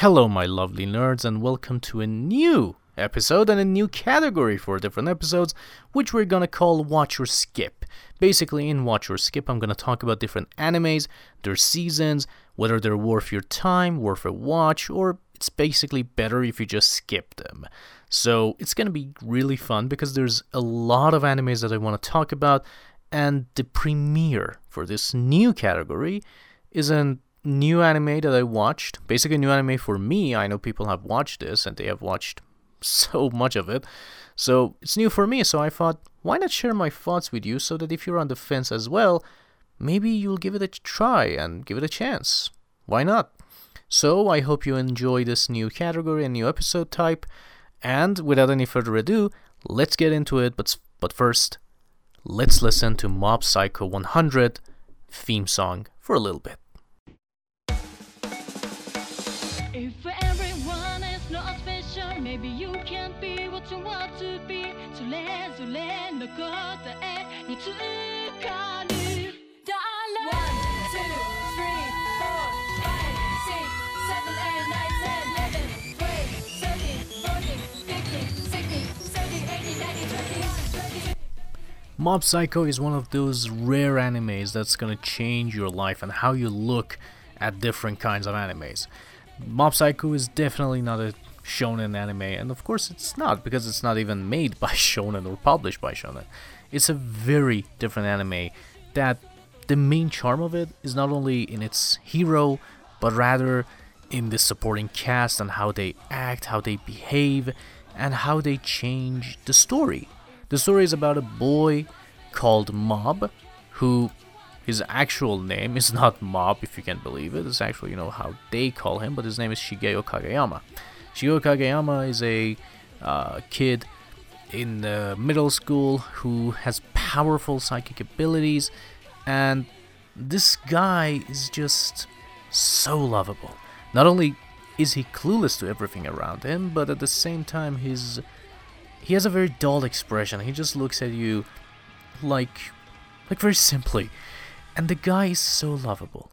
Hello, my lovely nerds, and welcome to a new episode and a new category for different episodes, which we're gonna call Watch or Skip. Basically, in Watch or Skip, I'm gonna talk about different animes, their seasons, whether they're worth your time, worth a watch, or it's basically better if you just skip them. So it's gonna be really fun because there's a lot of animes that I wanna talk about, and the premiere for this new category is a new anime that I watched. Basically, new anime for me. I know people have watched this and they have watched so much of it. So it's new for me. So I thought, why not share my thoughts with you so that if you're on the fence as well, maybe you'll give it a try and give it a chance. Why not? So I hope you enjoy this new category and new episode type. And without any further ado, let's get into it. But but first, let's listen to Mob Psycho 100 theme song for a little bit. If everyone is not special, maybe you can be what you want to be. Psycho is one of those rare animes that's gonna change your life and how you look at different kinds of animes. Mob Psycho is definitely not a shonen anime, and of course it's not because it's not even made by shonen or published by shonen. It's a very different anime that the main charm of it is not only in its hero, but rather in the supporting cast and how they act, how they behave, and how they change the story. The story is about a boy called Mob who his actual name is not Mob, if you can believe it. It's actually, you know, how they call him, but his name is Shigeo Kageyama. Shigeo Kageyama is a uh, kid in uh, middle school who has powerful psychic abilities, and this guy is just so lovable. Not only is he clueless to everything around him, but at the same time, he's he has a very dull expression. He just looks at you like like very simply. And the guy is so lovable.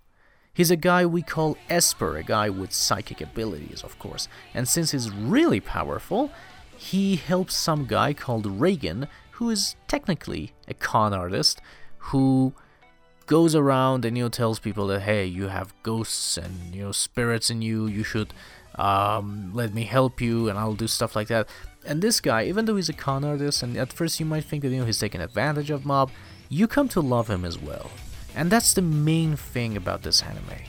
He's a guy we call Esper, a guy with psychic abilities, of course. And since he's really powerful, he helps some guy called Reigen, who is technically a con artist, who goes around and you know tells people that hey, you have ghosts and you know spirits in you. You should um, let me help you, and I'll do stuff like that. And this guy, even though he's a con artist, and at first you might think that you know he's taking advantage of Mob, you come to love him as well. And that's the main thing about this anime.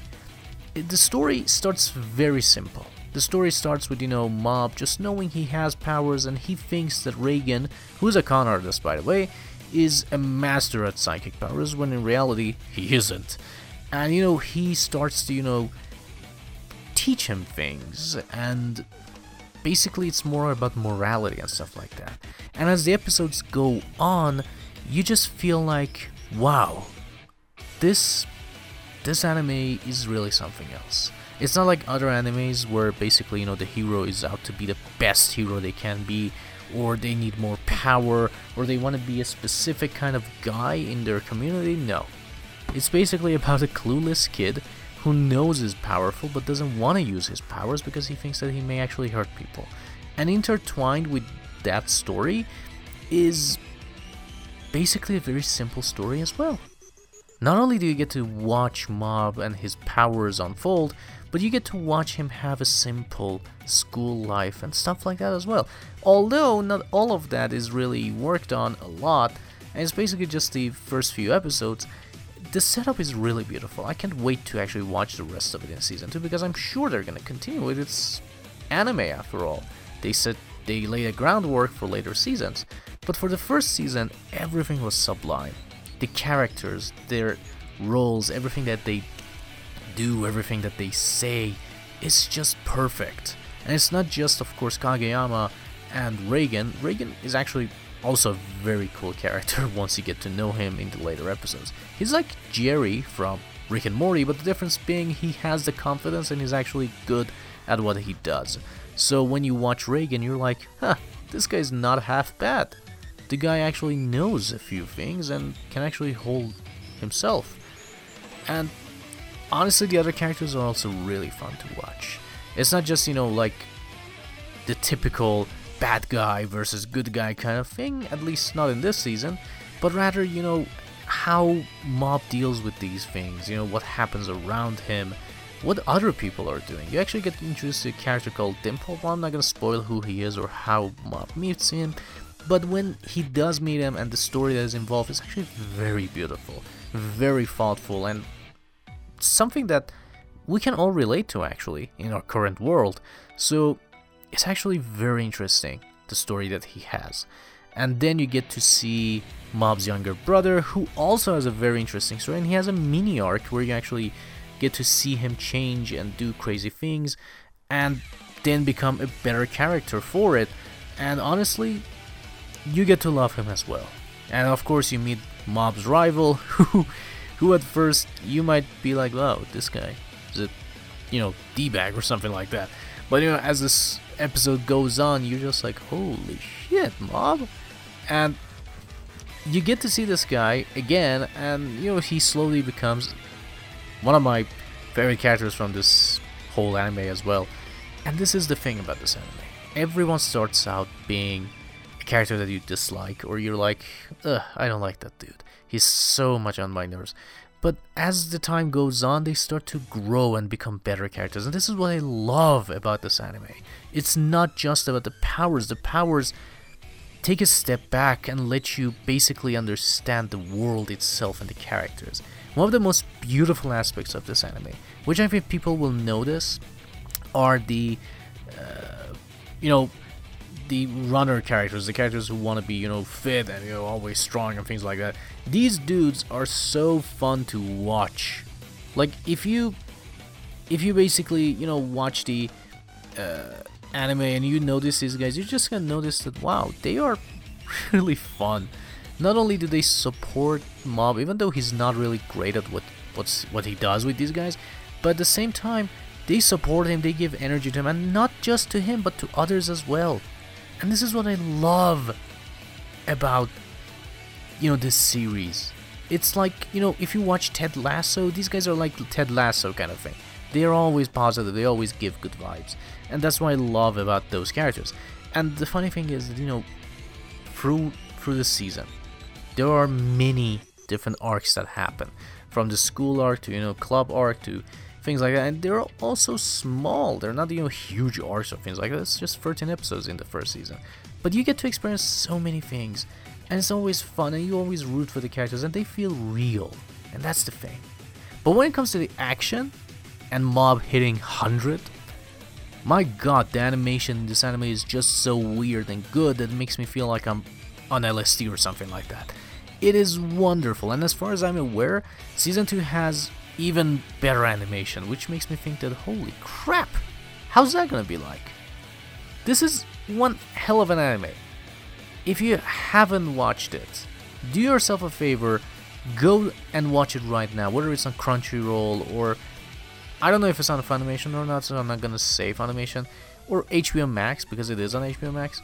The story starts very simple. The story starts with, you know, Mob just knowing he has powers and he thinks that Reigen, who's a con artist by the way, is a master at psychic powers when in reality he isn't. And, you know, he starts to, you know, teach him things and basically it's more about morality and stuff like that. And as the episodes go on, you just feel like, wow, this this anime is really something else. It's not like other animes where basically, you know, the hero is out to be the best hero they can be, or they need more power, or they want to be a specific kind of guy in their community. No. It's basically about a clueless kid who knows is powerful but doesn't want to use his powers because he thinks that he may actually hurt people. And intertwined with that story is basically a very simple story as well. Not only do you get to watch Mob and his powers unfold, but you get to watch him have a simple school life and stuff like that as well. Although not all of that is really worked on a lot, and it's basically just the first few episodes, the setup is really beautiful. I can't wait to actually watch the rest of it in season 2 because I'm sure they're going to continue with its anime after all. They said they laid a groundwork for later seasons. But for the first season, everything was sublime. The characters, their roles, everything that they do, everything that they say is just perfect. And it's not just, of course, Kageyama and Reigen. Reigen is actually also a very cool character once you get to know him in the later episodes. He's like Jerry from Rick and Morty, but the difference being he has the confidence and he's actually good at what he does. So when you watch Reigen, you're like, huh, this guy's not half bad. The guy actually knows a few things and can actually hold himself. And honestly, the other characters are also really fun to watch. It's not just, you know, like the typical bad guy versus good guy kind of thing, at least not in this season, but rather, you know, how Mob deals with these things, you know, what happens around him, what other people are doing. You actually get introduced to a character called Dimple. Well, I'm not gonna spoil who he is or how Mob meets him, but when he does meet him and the story that is involved is actually very beautiful, very thoughtful, and something that we can all relate to actually in our current world. So it's actually very interesting the story that he has. And then you get to see Mob's younger brother, who also has a very interesting story, and he has a mini arc where you actually get to see him change and do crazy things, and then become a better character for it. And honestly, you get to love him as well. And of course, you meet Mob's rival, who, who at first you might be like, "Wow, this guy is a, you know, d-bag or something like that." But you know, as this episode goes on, you're just like, "Holy shit, Mob!" And you get to see this guy again, and you know, he slowly becomes one of my favorite characters from this whole anime as well. And this is the thing about this anime. Everyone starts out being character that you dislike, or you're like, ugh, I don't like that dude. He's so much on my nerves. But as the time goes on, they start to grow and become better characters. And this is what I love about this anime. It's not just about the powers. The powers take a step back and let you basically understand the world itself and the characters. One of the most beautiful aspects of this anime, which I think people will notice, are the, uh, you know, the runner characters, the characters who want to be, you know, fit and you know always strong and things like that. These dudes are so fun to watch. Like if you, if you basically, you know, watch the uh, anime and you notice these guys, you're just gonna notice that wow, they are really fun. Not only do they support Mob, even though he's not really great at what what's what he does with these guys, but at the same time, they support him, they give energy to him, and not just to him, but to others as well. And this is what I love about you know this series. It's like, you know, if you watch Ted Lasso, these guys are like Ted Lasso kind of thing. They're always positive, they always give good vibes. And that's what I love about those characters. And the funny thing is, you know, through through the season, there are many different arcs that happen. From the school arc to, you know, club arc to things like that. And they're also small. They're not, you know, huge arcs or things like that. It's just 13 episodes in the first season. But you get to experience so many things. And it's always fun and you always root for the characters and they feel real. And that's the thing. But when it comes to the action and mob hitting 100, my god, the animation in this anime is just so weird and good that it makes me feel like I'm on LSD or something like that. It is wonderful, and as far as I'm aware, Season 2 has even better animation, which makes me think that holy crap, how's that gonna be like? This is one hell of an anime. If you haven't watched it, do yourself a favor, go and watch it right now, whether it's on Crunchyroll or I don't know if it's on Funimation or not, so I'm not gonna say Funimation or HBO Max because it is on HBO Max.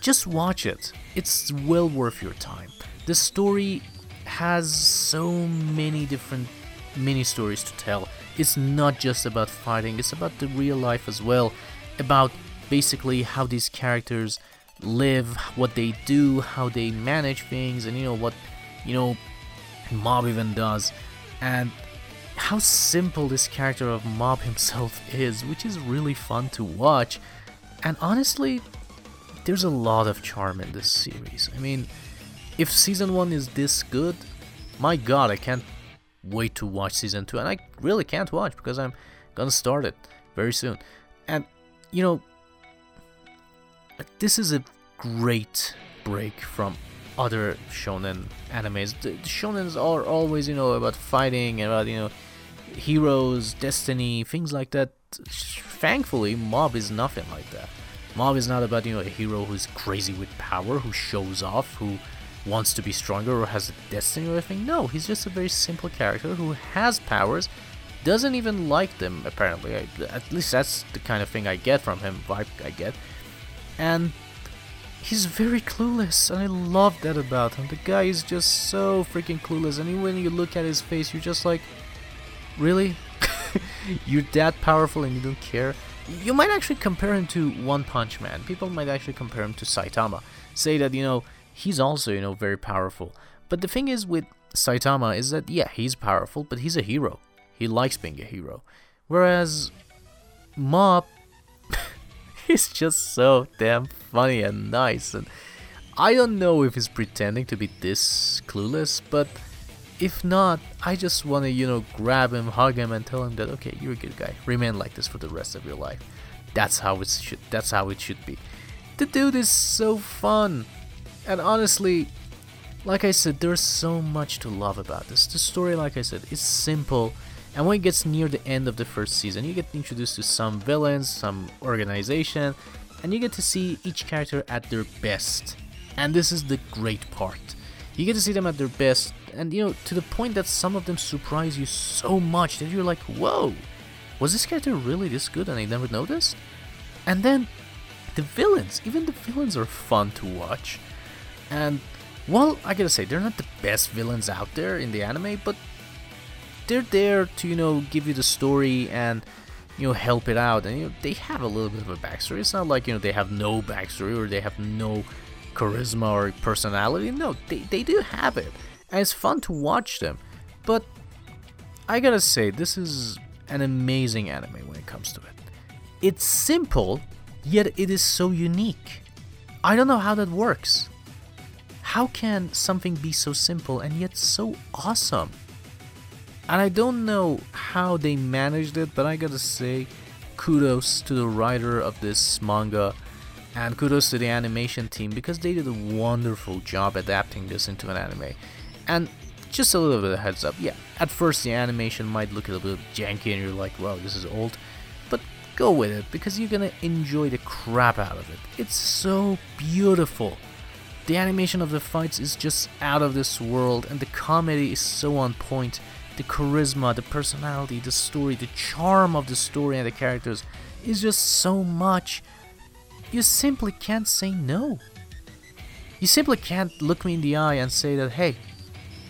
Just watch it. It's well worth your time. The story has so many different mini stories to tell. It's not just about fighting, it's about the real life as well. About basically how these characters live, what they do, how they manage things, and you know what, you know, Mob even does. And how simple this character of Mob himself is, which is really fun to watch. And honestly, there's a lot of charm in this series. I mean, if season 1 is this good, my god, I can't wait to watch season 2. And I really can't watch because I'm gonna start it very soon. And, you know, this is a great break from other shonen animes. The shonens are always, you know, about fighting and about, you know, heroes, destiny, things like that. Thankfully, Mob is nothing like that. Mob is not about, you know, a hero who's crazy with power, who shows off, who wants to be stronger or has a destiny or anything. No, he's just a very simple character who has powers, doesn't even like them, apparently. I, at least that's the kind of thing I get from him, vibe I get. And he's very clueless, and I love that about him. The guy is just so freaking clueless, and when you look at his face, you're just like, really? you're that powerful and you don't care. You might actually compare him to One Punch Man. People might actually compare him to Saitama. Say that, you know, he's also, you know, very powerful. But the thing is with Saitama is that, yeah, he's powerful, but he's a hero. He likes being a hero. Whereas Mob, he's just so damn funny and nice. And I don't know if he's pretending to be this clueless, but if not, I just want to, you know, grab him, hug him, and tell him that okay, you're a good guy. Remain like this for the rest of your life. That's how it should. That's how it should be. The dude is so fun, and honestly, like I said, there's so much to love about this. The story, like I said, is simple. And when it gets near the end of the first season, you get introduced to some villains, some organization, and you get to see each character at their best. And this is the great part. You get to see them at their best, and you know, to the point that some of them surprise you so much that you're like, whoa, was this character really this good and I never noticed? And then the villains, even the villains are fun to watch. And well, I gotta say, they're not the best villains out there in the anime, but they're there to, you know, give you the story and, you know, help it out. And, you know, they have a little bit of a backstory. It's not like, you know, they have no backstory or they have no charisma or personality. No, they, they do have it. And it's fun to watch them. But I gotta say, this is an amazing anime when it comes to it. It's simple, yet it is so unique. I don't know how that works. How can something be so simple and yet so awesome? And I don't know how they managed it, but I gotta say, kudos to the writer of this manga and kudos to the animation team because they did a wonderful job adapting this into an anime. And just a little bit of heads up, yeah, at first the animation might look a little bit janky and you're like, wow, this is old, but go with it because you're gonna enjoy the crap out of it. It's so beautiful. The animation of the fights is just out of this world, and the comedy is so on point. The charisma, the personality, the story, the charm of the story and the characters is just so much. You simply can't say no. You simply can't look me in the eye and say that, hey,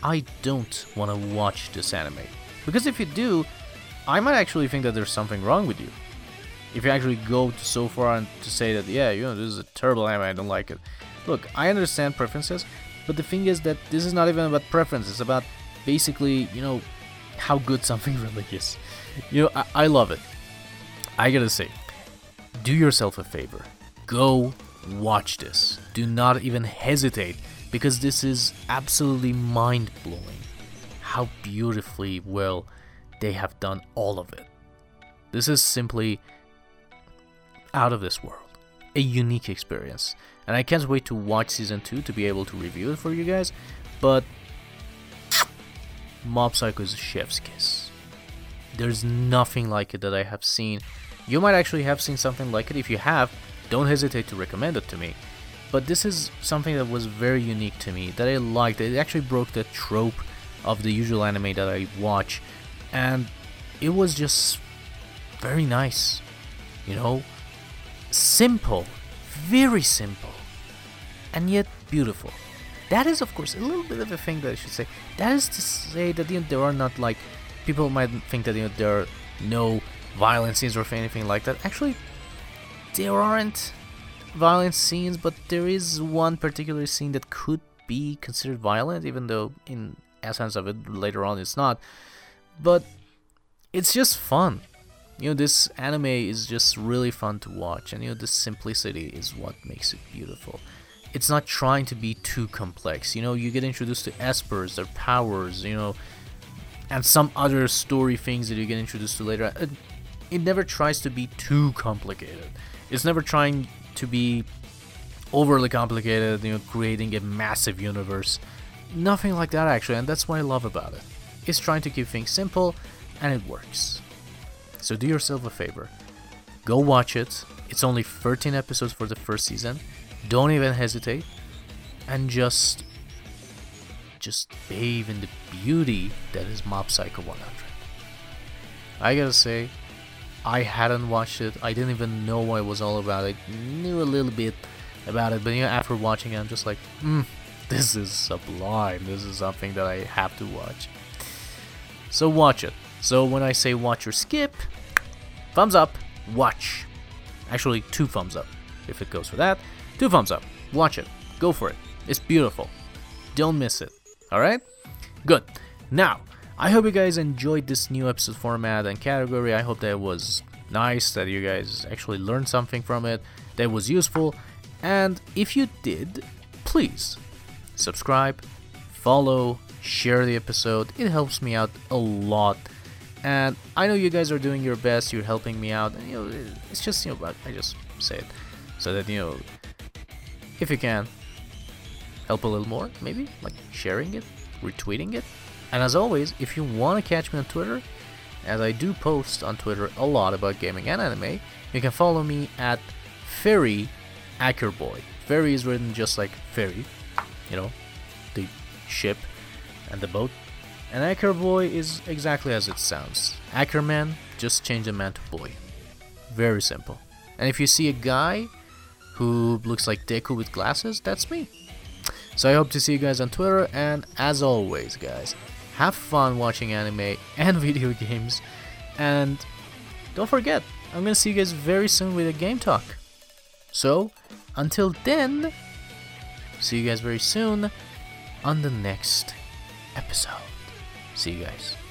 I don't want to watch this anime. Because if you do, I might actually think that there's something wrong with you. If you actually go so far and to say that, yeah, you know, this is a terrible anime, I don't like it. Look, I understand preferences, but the thing is that this is not even about preference. It's about basically, you know, how good something really is. You know, I, I love it. I gotta say, do yourself a favor. Go watch this. Do not even hesitate because this is absolutely mind blowing how beautifully well they have done all of it. This is simply out of this world. A unique experience. And I can't wait to watch season 2 to be able to review it for you guys. But Mob Psycho is a chef's kiss. There's nothing like it that I have seen. You might actually have seen something like it. If you have, don't hesitate to recommend it to me. But this is something that was very unique to me, that I liked. It actually broke the trope of the usual anime that I watch. And it was just very nice. You know? Simple. Very simple. And yet beautiful. That is, of course, a little bit of a thing that I should say. That is to say that you know, there are not like people might think that you know there are no violent scenes or anything like that. Actually, there aren't violent scenes, but there is one particular scene that could be considered violent, even though in essence of it later on it's not. But it's just fun. You know, this anime is just really fun to watch, and you know, the simplicity is what makes it beautiful it's not trying to be too complex. You know, you get introduced to espers, their powers, you know, and some other story things that you get introduced to later. It, it never tries to be too complicated. It's never trying to be overly complicated, you know, creating a massive universe. Nothing like that actually, and that's what I love about it. It's trying to keep things simple, and it works. So do yourself a favor. Go watch it. It's only 13 episodes for the first season don't even hesitate and just just bathe in the beauty that is Mob Psycho 100. I gotta say, I hadn't watched it. I didn't even know what it was all about. I knew a little bit about it, but you know, after watching it, I'm just like, mm, this is sublime. This is something that I have to watch. So watch it. So when I say watch or skip, thumbs up, watch. Actually, two thumbs up if it goes for that. Two thumbs up. Watch it. Go for it. It's beautiful. Don't miss it. Alright? Good. Now, I hope you guys enjoyed this new episode format and category. I hope that it was nice, that you guys actually learned something from it, that was useful. And if you did, please subscribe, follow, share the episode. It helps me out a lot. And I know you guys are doing your best. You're helping me out. And, you know, it's just you know, but I just say it so that you know, if you can, help a little more. Maybe like sharing it, retweeting it. And as always, if you want to catch me on Twitter, as I do post on Twitter a lot about gaming and anime, you can follow me at Ferry Ackerboy. Ferry is written just like fairy, you know, the ship and the boat. And Ackerboy is exactly as it sounds. Ackerman, just change the man to boy. Very simple. And if you see a guy who looks like Deku with glasses, that's me. So I hope to see you guys on Twitter, and as always, guys, have fun watching anime and video games, and don't forget, I'm gonna see you guys very soon with a game talk. So, until then, see you guys very soon on the next episode. See you guys.